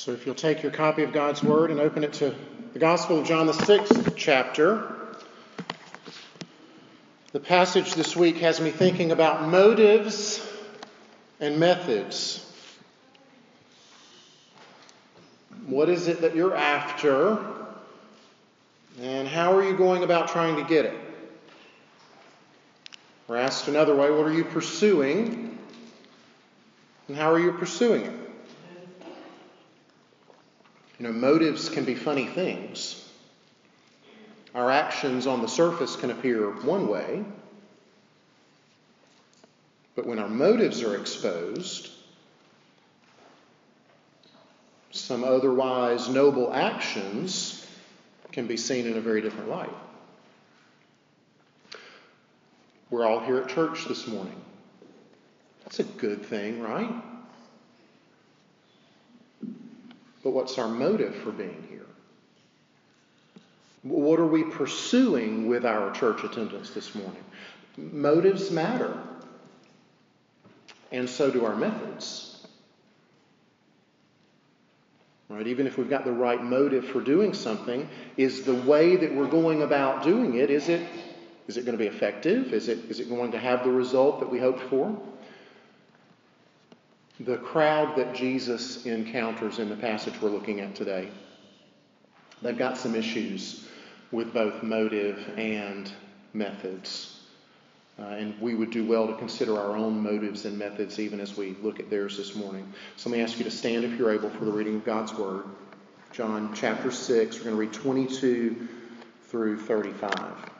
So if you'll take your copy of God's Word and open it to the Gospel of John, the sixth chapter. The passage this week has me thinking about motives and methods. What is it that you're after? And how are you going about trying to get it? Or asked another way, what are you pursuing? And how are you pursuing it? You know, motives can be funny things. Our actions on the surface can appear one way, but when our motives are exposed, some otherwise noble actions can be seen in a very different light. We're all here at church this morning. That's a good thing, right? But what's our motive for being here? What are we pursuing with our church attendance this morning? Motives matter, and so do our methods. Right? Even if we've got the right motive for doing something, is the way that we're going about doing it, is it, is it going to be effective? Is it, is it going to have the result that we hoped for? The crowd that Jesus encounters in the passage we're looking at today, they've got some issues with both motive and methods. Uh, and we would do well to consider our own motives and methods even as we look at theirs this morning. So let me ask you to stand if you're able for the reading of God's Word. John chapter 6, we're going to read 22 through 35.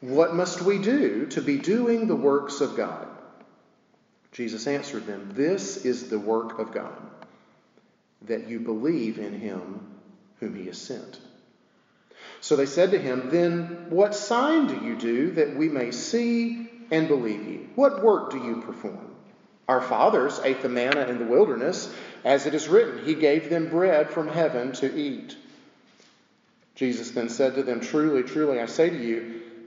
what must we do to be doing the works of God? Jesus answered them, This is the work of God, that you believe in him whom he has sent. So they said to him, Then what sign do you do that we may see and believe you? What work do you perform? Our fathers ate the manna in the wilderness, as it is written, He gave them bread from heaven to eat. Jesus then said to them, Truly, truly, I say to you,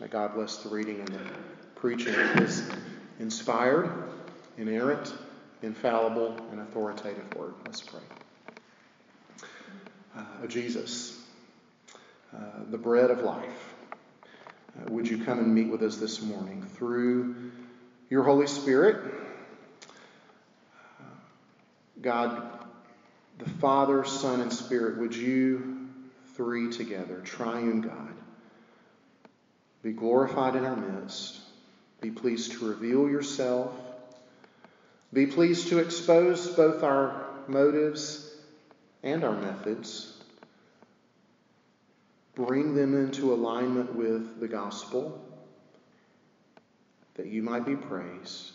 May God bless the reading and the preaching of His inspired, inerrant, infallible, and authoritative word. Let's pray. Uh, Jesus, uh, the bread of life, uh, would you come and meet with us this morning through your Holy Spirit? Uh, God, the Father, Son, and Spirit, would you three together, triune God, be glorified in our midst. Be pleased to reveal yourself. Be pleased to expose both our motives and our methods. Bring them into alignment with the gospel that you might be praised,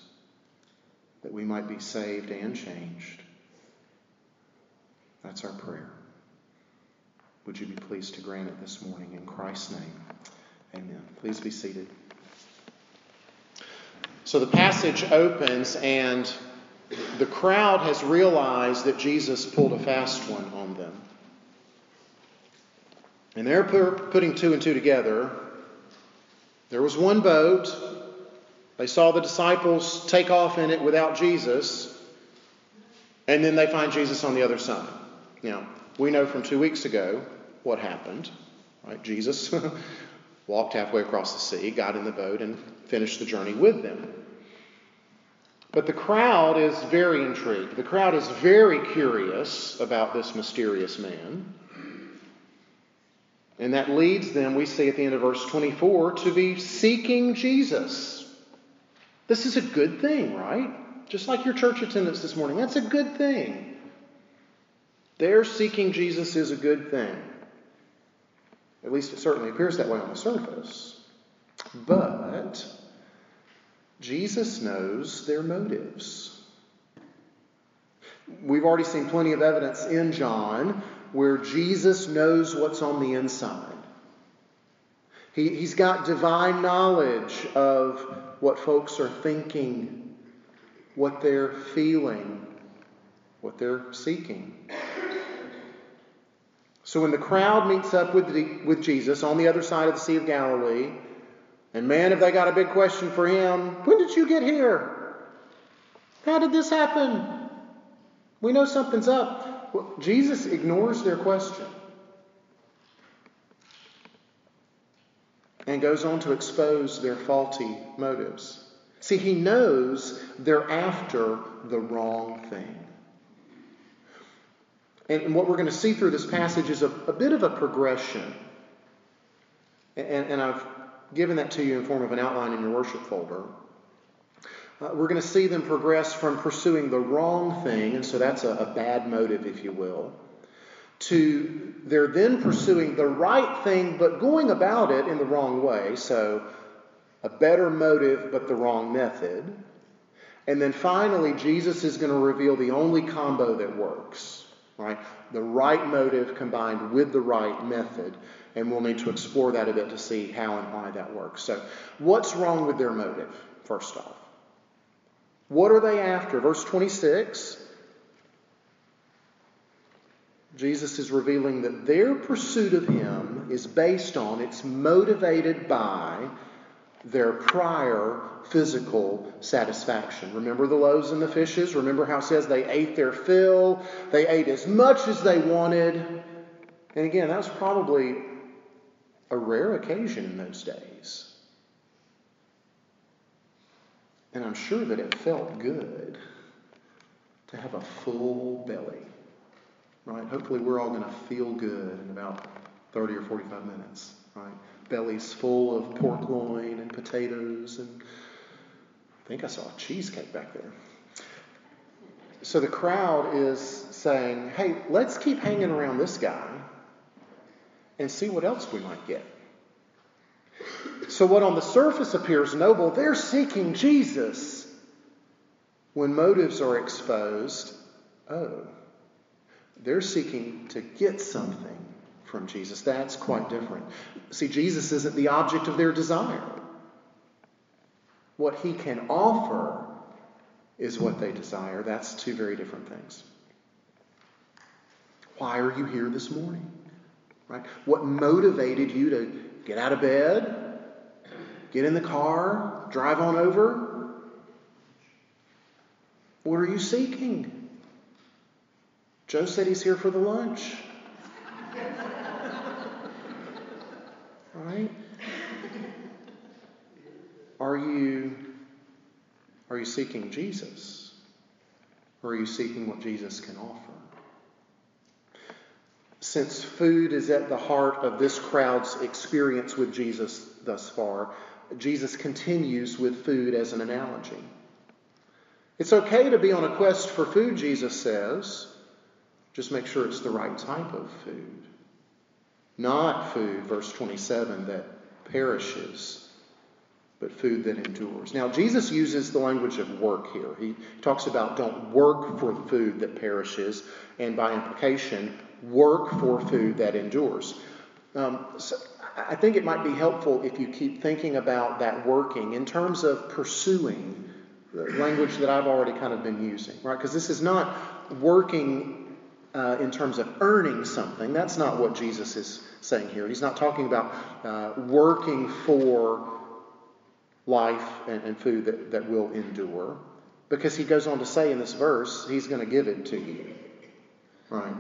that we might be saved and changed. That's our prayer. Would you be pleased to grant it this morning in Christ's name? Amen. Please be seated. So the passage opens, and the crowd has realized that Jesus pulled a fast one on them. And they're putting two and two together There was one boat. They saw the disciples take off in it without Jesus, and then they find Jesus on the other side. Now, we know from two weeks ago what happened. Right? Jesus walked halfway across the sea, got in the boat, and finished the journey with them. But the crowd is very intrigued. The crowd is very curious about this mysterious man. And that leads them, we see at the end of verse 24, to be seeking Jesus. This is a good thing, right? Just like your church attendance this morning. That's a good thing. Their seeking Jesus is a good thing. At least it certainly appears that way on the surface. But Jesus knows their motives. We've already seen plenty of evidence in John where Jesus knows what's on the inside. He, he's got divine knowledge of what folks are thinking, what they're feeling, what they're seeking. So when the crowd meets up with, the, with Jesus on the other side of the Sea of Galilee, and man, have they got a big question for him. When did you get here? How did this happen? We know something's up. Well, Jesus ignores their question and goes on to expose their faulty motives. See, he knows they're after the wrong thing. And what we're going to see through this passage is a, a bit of a progression. And, and I've given that to you in form of an outline in your worship folder. Uh, we're going to see them progress from pursuing the wrong thing, and so that's a, a bad motive, if you will, to they're then pursuing the right thing, but going about it in the wrong way. So a better motive, but the wrong method. And then finally, Jesus is going to reveal the only combo that works, right? The right motive combined with the right method and we'll need to explore that a bit to see how and why that works. So, what's wrong with their motive, first off? What are they after? Verse 26 Jesus is revealing that their pursuit of Him is based on, it's motivated by their prior physical satisfaction. Remember the loaves and the fishes? Remember how it says they ate their fill? They ate as much as they wanted. And again, that was probably a rare occasion in those days. And I'm sure that it felt good to have a full belly. Right? Hopefully, we're all going to feel good in about 30 or 45 minutes. Right? Bellies full of pork loin and potatoes, and I think I saw a cheesecake back there. So the crowd is saying, hey, let's keep hanging around this guy and see what else we might get. So, what on the surface appears noble, they're seeking Jesus. When motives are exposed, oh, they're seeking to get something from Jesus. That's quite different. See, Jesus isn't the object of their desire. What he can offer is what they desire. That's two very different things. Why are you here this morning? Right? What motivated you to get out of bed, get in the car, drive on over? What are you seeking? Joe said he's here for the lunch. Right? Are you are you seeking Jesus? Or are you seeking what Jesus can offer? Since food is at the heart of this crowd's experience with Jesus thus far, Jesus continues with food as an analogy. It's okay to be on a quest for food, Jesus says. Just make sure it's the right type of food. Not food, verse 27, that perishes, but food that endures. Now, Jesus uses the language of work here. He talks about don't work for food that perishes, and by implication, work for food that endures. Um, so I think it might be helpful if you keep thinking about that working in terms of pursuing the language that I've already kind of been using, right? Because this is not working uh, in terms of earning something. That's not what Jesus is saying here. He's not talking about uh, working for life and, and food that, that will endure. Because he goes on to say in this verse, he's going to give it to you. Right?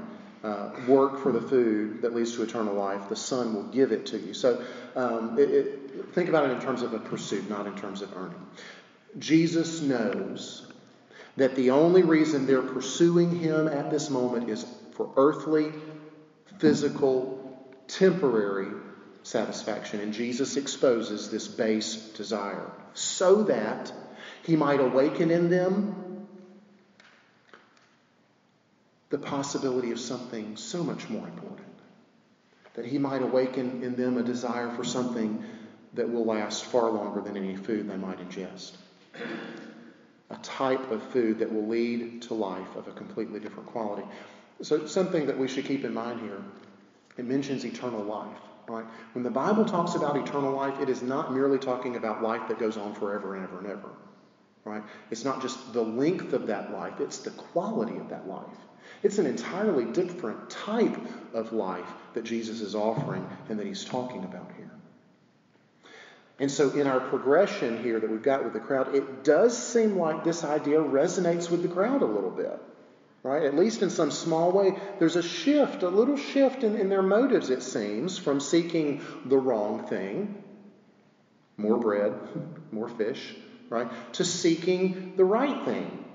Uh, work for the food that leads to eternal life. The Son will give it to you. So um, it, it, think about it in terms of a pursuit, not in terms of earning. Jesus knows that the only reason they're pursuing him at this moment is for earthly, physical, temporary satisfaction. And Jesus exposes this base desire so that he might awaken in them the possibility of something so much more important. That he might awaken in them a desire for something that will last far longer than any food they might ingest. A type of food that will lead to life of a completely different quality. So, something that we should keep in mind here it mentions eternal life. Right? When the Bible talks about eternal life, it is not merely talking about life that goes on forever and ever and ever. Right? It's not just the length of that life, it's the quality of that life. It's an entirely different type of life that Jesus is offering and that he's talking about here. And so, in our progression here that we've got with the crowd, it does seem like this idea resonates with the crowd a little bit right? At least in some small way, there's a shift, a little shift in, in their motives, it seems, from seeking the wrong thing, more bread, more fish, right, to seeking the right thing.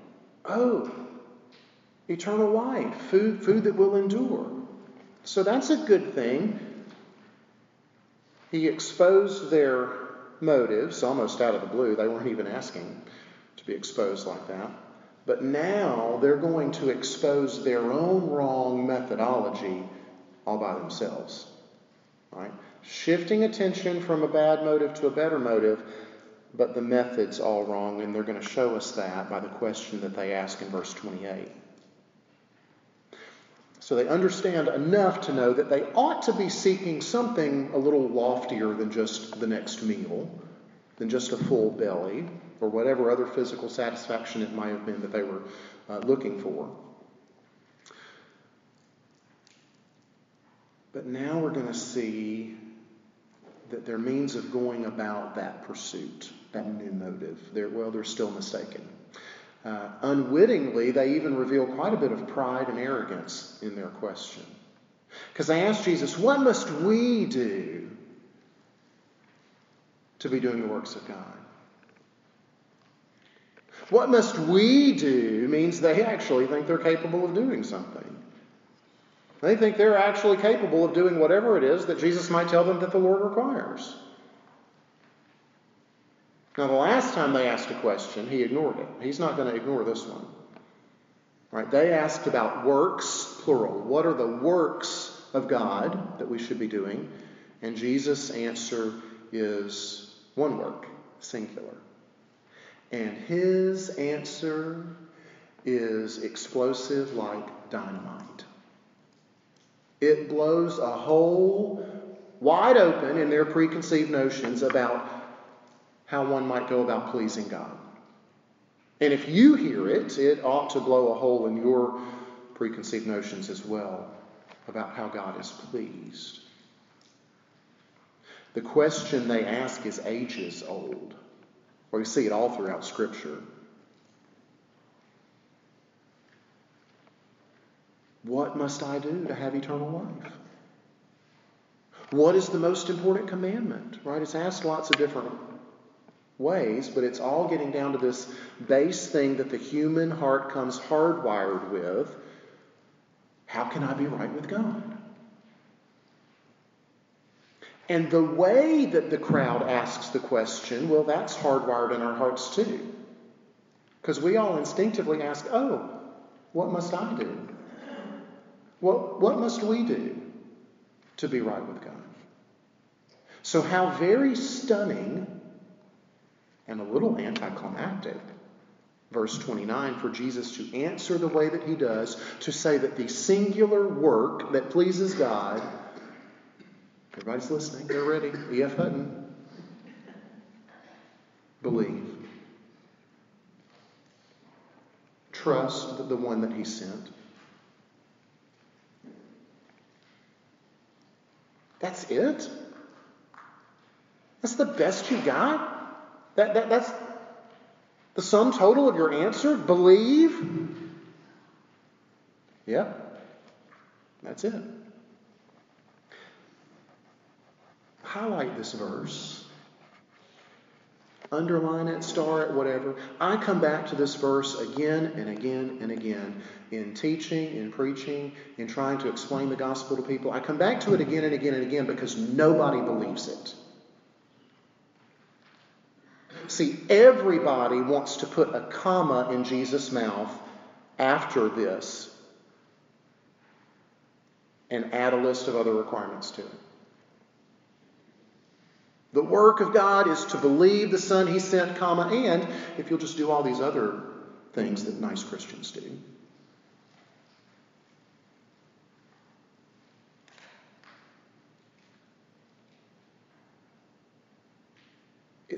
Oh, eternal life, food, food that will endure. So that's a good thing. He exposed their motives almost out of the blue. They weren't even asking to be exposed like that. But now they're going to expose their own wrong methodology all by themselves. Right? Shifting attention from a bad motive to a better motive, but the method's all wrong, and they're going to show us that by the question that they ask in verse 28. So they understand enough to know that they ought to be seeking something a little loftier than just the next meal, than just a full belly, or whatever other physical satisfaction it might have been that they were uh, looking for. But now we're going to see that their means of going about that pursuit, that new motive, they're, well, they're still mistaken. Uh, unwittingly, they even reveal quite a bit of pride and arrogance in their question. Because they ask Jesus, What must we do to be doing the works of God? What must we do means they actually think they're capable of doing something. They think they're actually capable of doing whatever it is that Jesus might tell them that the Lord requires. Now, the last time they asked a question, he ignored it. He's not going to ignore this one. Right? They asked about works, plural. What are the works of God that we should be doing? And Jesus' answer is one work, singular. And his answer is explosive like dynamite. It blows a hole wide open in their preconceived notions about how one might go about pleasing God. And if you hear it, it ought to blow a hole in your preconceived notions as well about how God is pleased. The question they ask is ages old. Or we see it all throughout Scripture. What must I do to have eternal life? What is the most important commandment? Right? It's asked lots of different ways, but it's all getting down to this base thing that the human heart comes hardwired with. How can I be right with God? And the way that the crowd asks the question, well, that's hardwired in our hearts too. Because we all instinctively ask, oh, what must I do? What, what must we do to be right with God? So, how very stunning and a little anticlimactic, verse 29, for Jesus to answer the way that he does, to say that the singular work that pleases God Everybody's listening. They're ready. E.F. Hutton. Believe. Trust the one that he sent. That's it? That's the best you got? That, that, that's the sum total of your answer? Believe? Yeah, that's it. Highlight this verse. Underline it, star it, whatever. I come back to this verse again and again and again in teaching, in preaching, in trying to explain the gospel to people. I come back to it again and again and again because nobody believes it. See, everybody wants to put a comma in Jesus' mouth after this and add a list of other requirements to it. The work of God is to believe the Son He sent, comma, and if you'll just do all these other things that nice Christians do.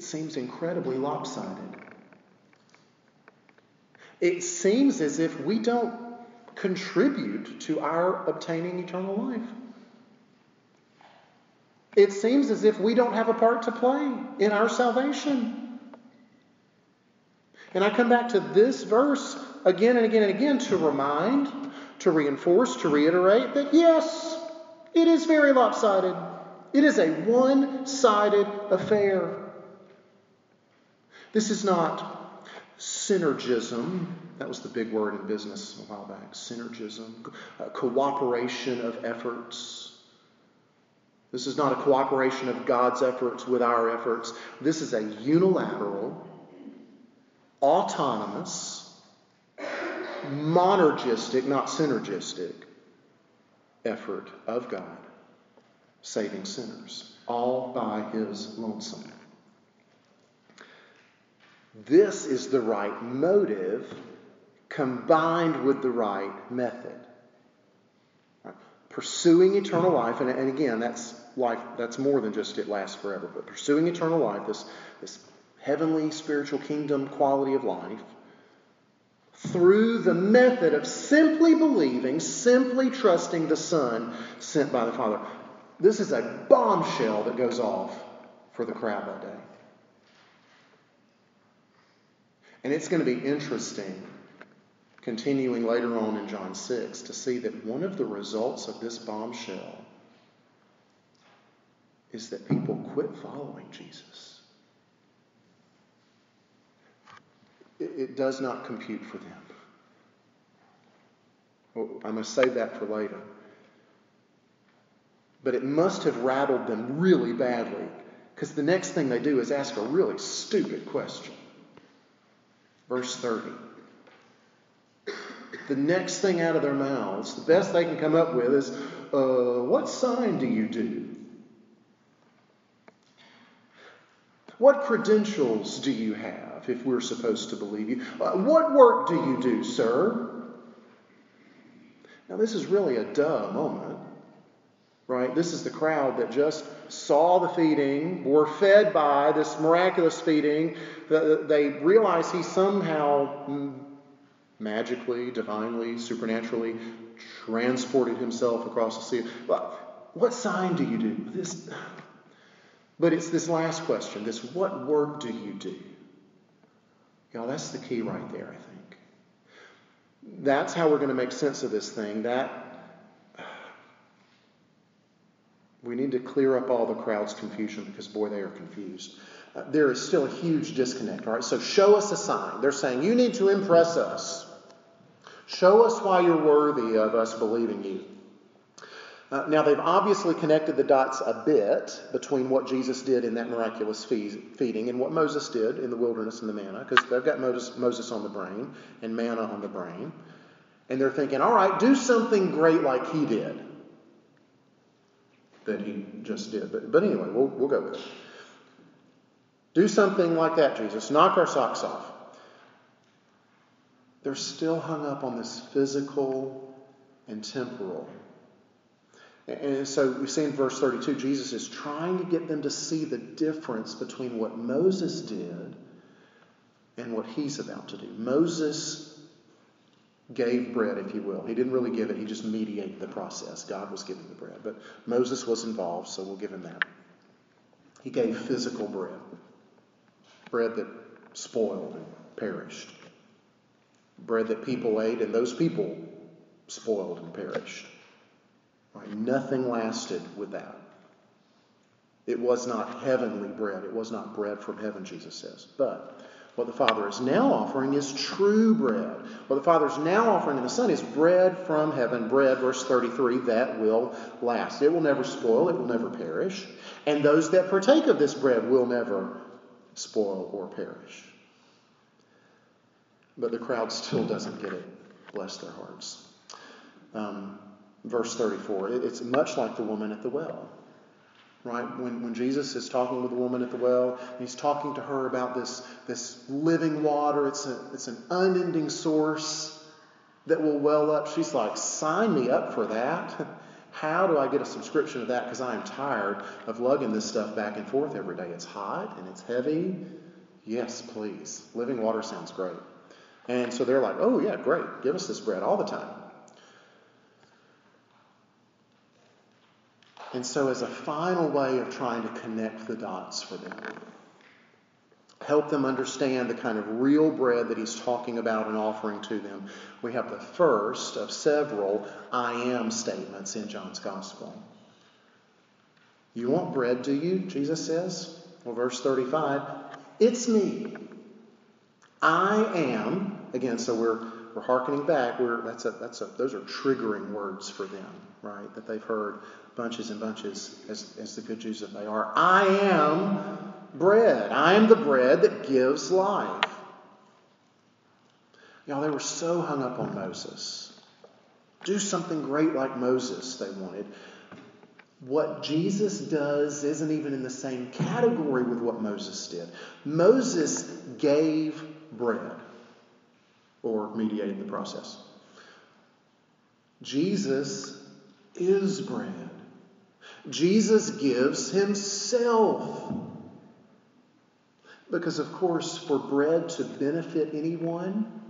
Seems incredibly lopsided. It seems as if we don't contribute to our obtaining eternal life. It seems as if we don't have a part to play in our salvation. And I come back to this verse again and again and again to remind, to reinforce, to reiterate that yes, it is very lopsided. It is a one sided affair. This is not synergism. That was the big word in business a while back synergism, uh, cooperation of efforts. This is not a cooperation of God's efforts with our efforts. This is a unilateral, autonomous, monergistic, not synergistic, effort of God saving sinners, all by his lonesome. This is the right motive combined with the right method. Pursuing eternal life, and, and again, that's life, that's more than just it lasts forever, but pursuing eternal life, this, this heavenly spiritual kingdom quality of life, through the method of simply believing, simply trusting the Son sent by the Father. This is a bombshell that goes off for the crowd that day. And it's going to be interesting, continuing later on in John 6, to see that one of the results of this bombshell is that people quit following Jesus. It, it does not compute for them. I'm going to save that for later. But it must have rattled them really badly because the next thing they do is ask a really stupid question. Verse 30. The next thing out of their mouths, the best they can come up with is, uh, What sign do you do? What credentials do you have if we're supposed to believe you? Uh, what work do you do, sir? Now, this is really a duh moment, right? This is the crowd that just saw the feeding, were fed by this miraculous feeding. They realize he somehow mm, magically, divinely, supernaturally transported himself across the sea. What sign do you do? This but it's this last question this what work do you do? Y'all, that's the key right there, I think. That's how we're going to make sense of this thing. That we need to clear up all the crowd's confusion because, boy, they are confused. Uh, there is still a huge disconnect, all right? So, show us a sign. They're saying, You need to impress us. Show us why you're worthy of us believing you. Uh, now, they've obviously connected the dots a bit between what Jesus did in that miraculous feeding and what Moses did in the wilderness and the manna, because they've got Moses, Moses on the brain and manna on the brain. And they're thinking, all right, do something great like he did. That he just did. But, but anyway, we'll, we'll go with it. Do something like that, Jesus. Knock our socks off. They're still hung up on this physical and temporal and so we see in verse 32, Jesus is trying to get them to see the difference between what Moses did and what he's about to do. Moses gave bread, if you will. He didn't really give it, he just mediated the process. God was giving the bread. But Moses was involved, so we'll give him that. He gave physical bread. bread that spoiled and perished. Bread that people ate, and those people spoiled and perished. Right? Nothing lasted with that. It was not heavenly bread. It was not bread from heaven, Jesus says. But what the Father is now offering is true bread. What the Father is now offering in the Son is bread from heaven, bread, verse 33, that will last. It will never spoil, it will never perish. And those that partake of this bread will never spoil or perish. But the crowd still doesn't get it. Bless their hearts. Um, verse 34, it's much like the woman at the well right? When, when Jesus is talking with the woman at the well, he's talking to her about this, this living water. It's, a, it's an unending source that will well up. She's like, sign me up for that. How do I get a subscription to that? Because I am tired of lugging this stuff back and forth every day. It's hot and it's heavy. Yes, please. Living water sounds great. And so they're like, oh, yeah, great. Give us this bread all the time. And so, as a final way of trying to connect the dots for them, help them understand the kind of real bread that he's talking about and offering to them, we have the first of several I am statements in John's Gospel. You want bread, do you? Jesus says. Well, verse 35 It's me. I am. Again, so we're, we're hearkening back. We're, that's a, that's a, those are triggering words for them, right? That they've heard bunches and bunches, as, as the good Jews that they are. I am bread. I am the bread that gives life. Y'all, they were so hung up on Moses. Do something great like Moses, they wanted. What Jesus does isn't even in the same category with what Moses did. Moses gave bread or mediated the process. Jesus is bread. Jesus gives himself. Because, of course, for bread to benefit anyone,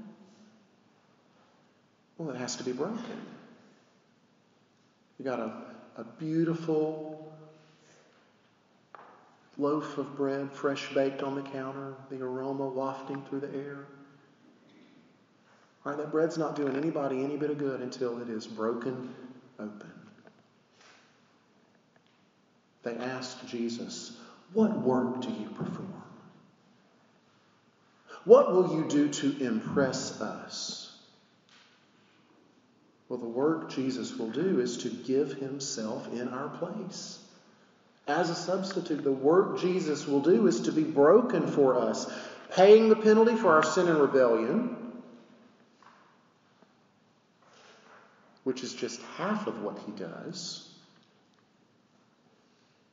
well, it has to be broken. You got a, a beautiful loaf of bread, fresh baked on the counter, the aroma wafting through the air. Right, that bread's not doing anybody any bit of good until it is broken open. They asked Jesus, What work do you perform? What will you do to impress us? Well, the work Jesus will do is to give himself in our place. As a substitute, the work Jesus will do is to be broken for us, paying the penalty for our sin and rebellion, which is just half of what he does.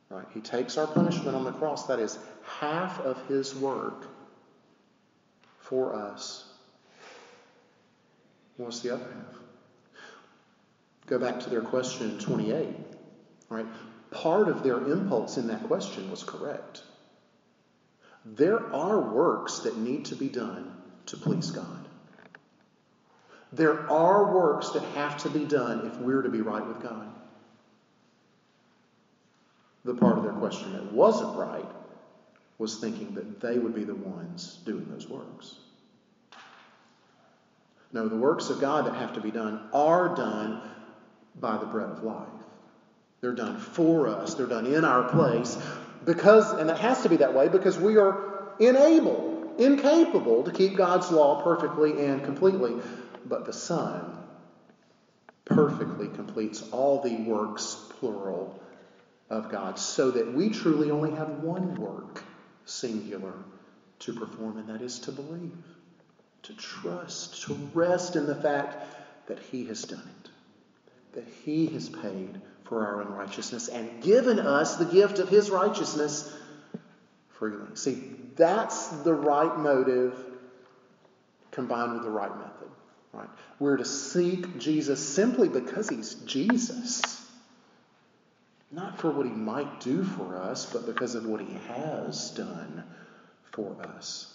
Right? He takes our punishment on the cross. That is half of his work for us. What's the other half? Go back to their question 28. Right? Part of their impulse in that question was correct. There are works that need to be done to please God. There are works that have to be done if we're to be right with God the part of their question that wasn't right was thinking that they would be the ones doing those works. No, the works of God that have to be done are done by the bread of life. They're done for us, they're done in our place, because, and it has to be that way, because we are unable, incapable to keep God's law perfectly and completely. But the Son perfectly completes all the works, plural, of God, so that we truly only have one work, singular, to perform, and that is to believe, to trust, to rest in the fact that He has done it, that He has paid for our unrighteousness and given us the gift of His righteousness freely. See, that's the right motive combined with the right method. Right? We're to seek Jesus simply because He's Jesus not for what he might do for us, but because of what he has done for us.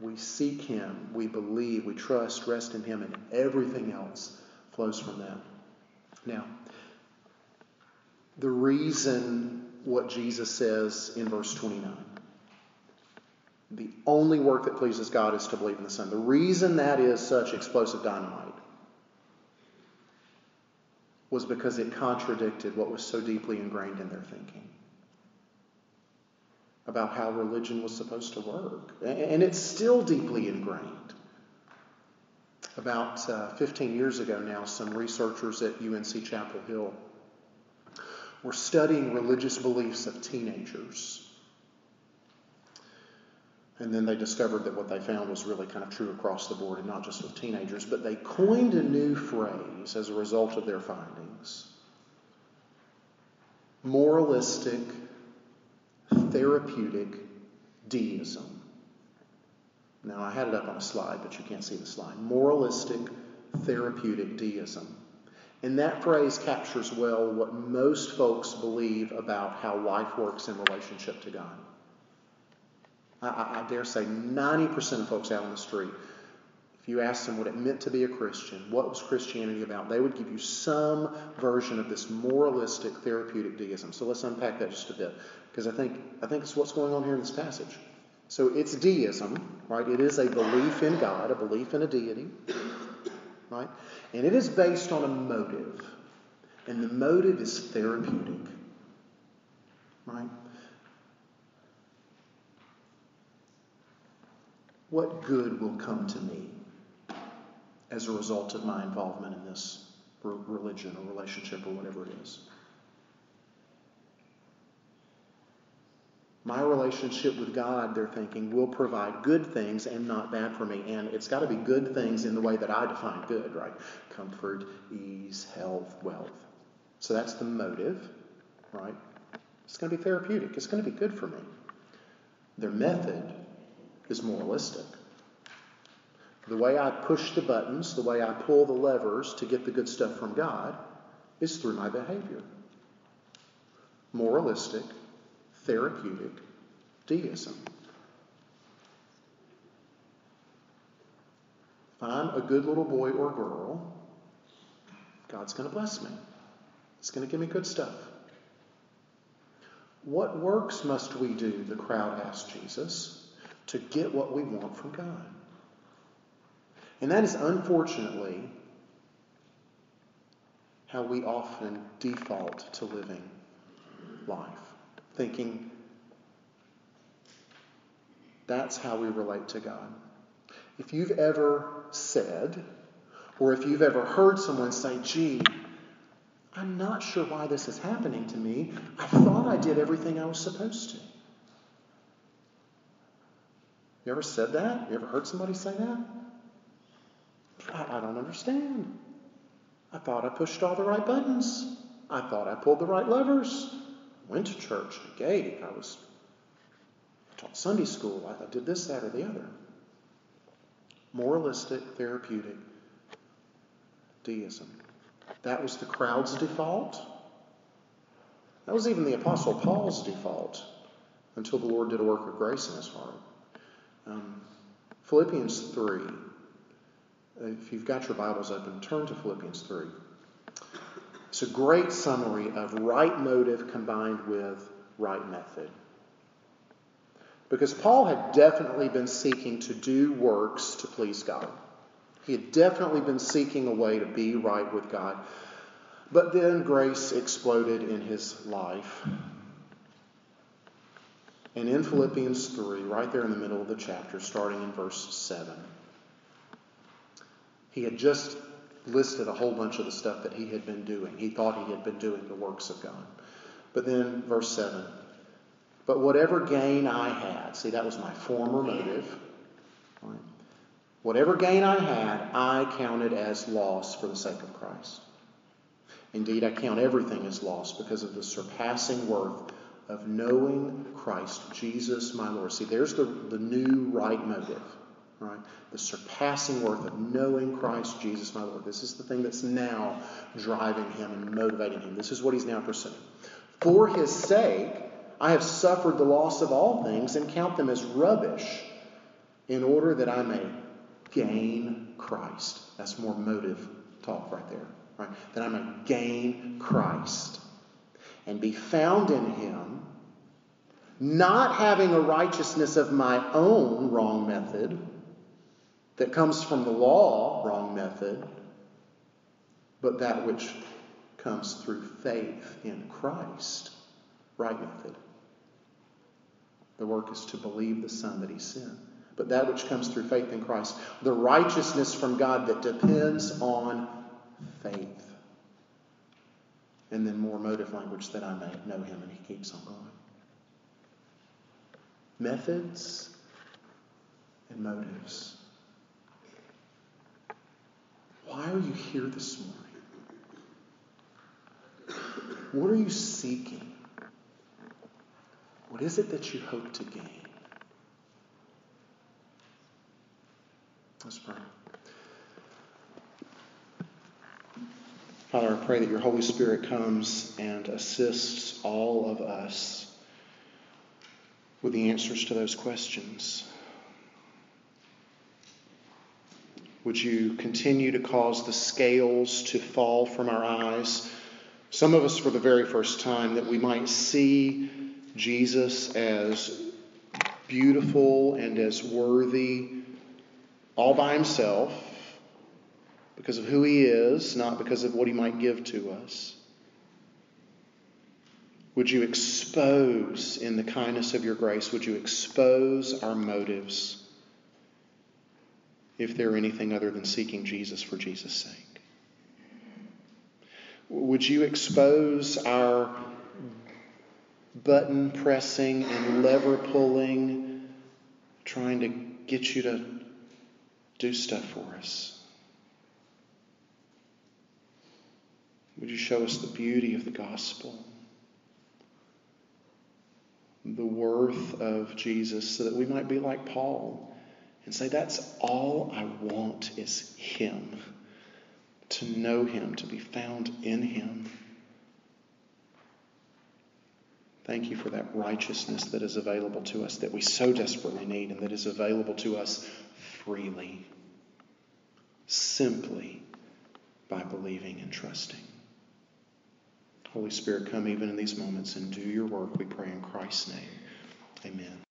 We seek him, we believe, we trust, rest in him, and everything else flows from that. Now, the reason what Jesus says in verse 29 The only work that pleases God is to believe in the Son. The reason that is such explosive dynamite was because it contradicted what was so deeply ingrained in their thinking about how religion was supposed to work. And it's still deeply ingrained. About uh, 15 years ago now, some researchers at UNC Chapel Hill were studying religious beliefs of teenagers. And then they discovered that what they found was really kind of true across the board and not just with teenagers. But they coined a new phrase as a result of their findings moralistic, therapeutic deism. Now, I had it up on a slide, but you can't see the slide. Moralistic, therapeutic deism. And that phrase captures well what most folks believe about how life works in relationship to God. I, I, dare say 90% of folks out on the street, if you asked them what it meant to be a Christian, what was Christianity about, they would give you some version of this moralistic therapeutic deism. So let's unpack that just a bit, because I think I think it's what's going on here in this passage. So it's deism, right? It is a belief in God, a belief in a deity, right? And it is based on a motive. And the motive is therapeutic, right? What good will come to me as a result of my involvement in this religion or relationship or whatever it is? My relationship with God, they're thinking, will provide good things and not bad for me. And it's got to be good things in the way that I define good, right? Comfort, ease, health, wealth. So that's the motive, right? It's going to be therapeutic. It's going to be good for me. Their method is moralistic. The way I push the buttons, the way I pull the levers to get the good stuff from God is through my behavior. Moralistic, therapeutic deism. If I'm a good little boy or girl, God's going to bless me. It's going to give me good stuff. What works must we do, the crowd asked Jesus to get what we want from God. And that is unfortunately how we often default to living life, thinking that's how we relate to God. If you've ever said, or if you've ever heard someone say, gee, I'm not sure why this is happening to me. I thought I did everything I was supposed to. You ever said that? You ever heard somebody say that? I, I don't understand. I thought I pushed all the right buttons. I thought I pulled the right levers. Went to church. I gave. I was I taught Sunday school. I, I did this, that, or the other. Moralistic, therapeutic deism. That was the crowd's default. That was even the Apostle Paul's default until the Lord did a work of grace in his heart. Um, Philippians 3. If you've got your Bibles open, turn to Philippians 3. It's a great summary of right motive combined with right method. Because Paul had definitely been seeking to do works to please God. He had definitely been seeking a way to be right with God. But then grace exploded in his life. And in Philippians 3, right there in the middle of the chapter, starting in verse 7, he had just listed a whole bunch of the stuff that he had been doing. He thought he had been doing the works of God. But then, verse 7 But whatever gain I had, see, that was my former motive. Right? Whatever gain I had, I counted as loss for the sake of Christ. Indeed, I count everything as loss because of the surpassing worth of knowing Christ Jesus my Lord. See, there's the, the new right motive, right? The surpassing worth of knowing Christ Jesus my Lord. This is the thing that's now driving him and motivating him. This is what he's now pursuing. For his sake, I have suffered the loss of all things and count them as rubbish in order that I may gain Christ. That's more motive talk right there, right? That I may gain Christ and be found in him not having a righteousness of my own, wrong method, that comes from the law, wrong method, but that which comes through faith in Christ, right method. The work is to believe the Son that He sent. But that which comes through faith in Christ, the righteousness from God that depends on faith. And then more motive language that I may know Him, and He keeps on going. Methods and motives. Why are you here this morning? What are you seeking? What is it that you hope to gain? Let's pray. Father, I pray that your Holy Spirit comes and assists all of us with the answers to those questions. Would you continue to cause the scales to fall from our eyes? Some of us for the very first time, that we might see Jesus as beautiful and as worthy all by himself because of who he is, not because of what he might give to us. Would you expose, in the kindness of your grace, would you expose our motives if they're anything other than seeking Jesus for Jesus' sake? Would you expose our button pressing and lever pulling, trying to get you to do stuff for us? Would you show us the beauty of the gospel, the worth of Jesus, so that we might be like Paul and say, That's all I want is Him, to know Him, to be found in Him. Thank you for that righteousness that is available to us, that we so desperately need, and that is available to us freely, simply by believing and trusting. Holy Spirit, come even in these moments and do your work, we pray in Christ's name. Amen.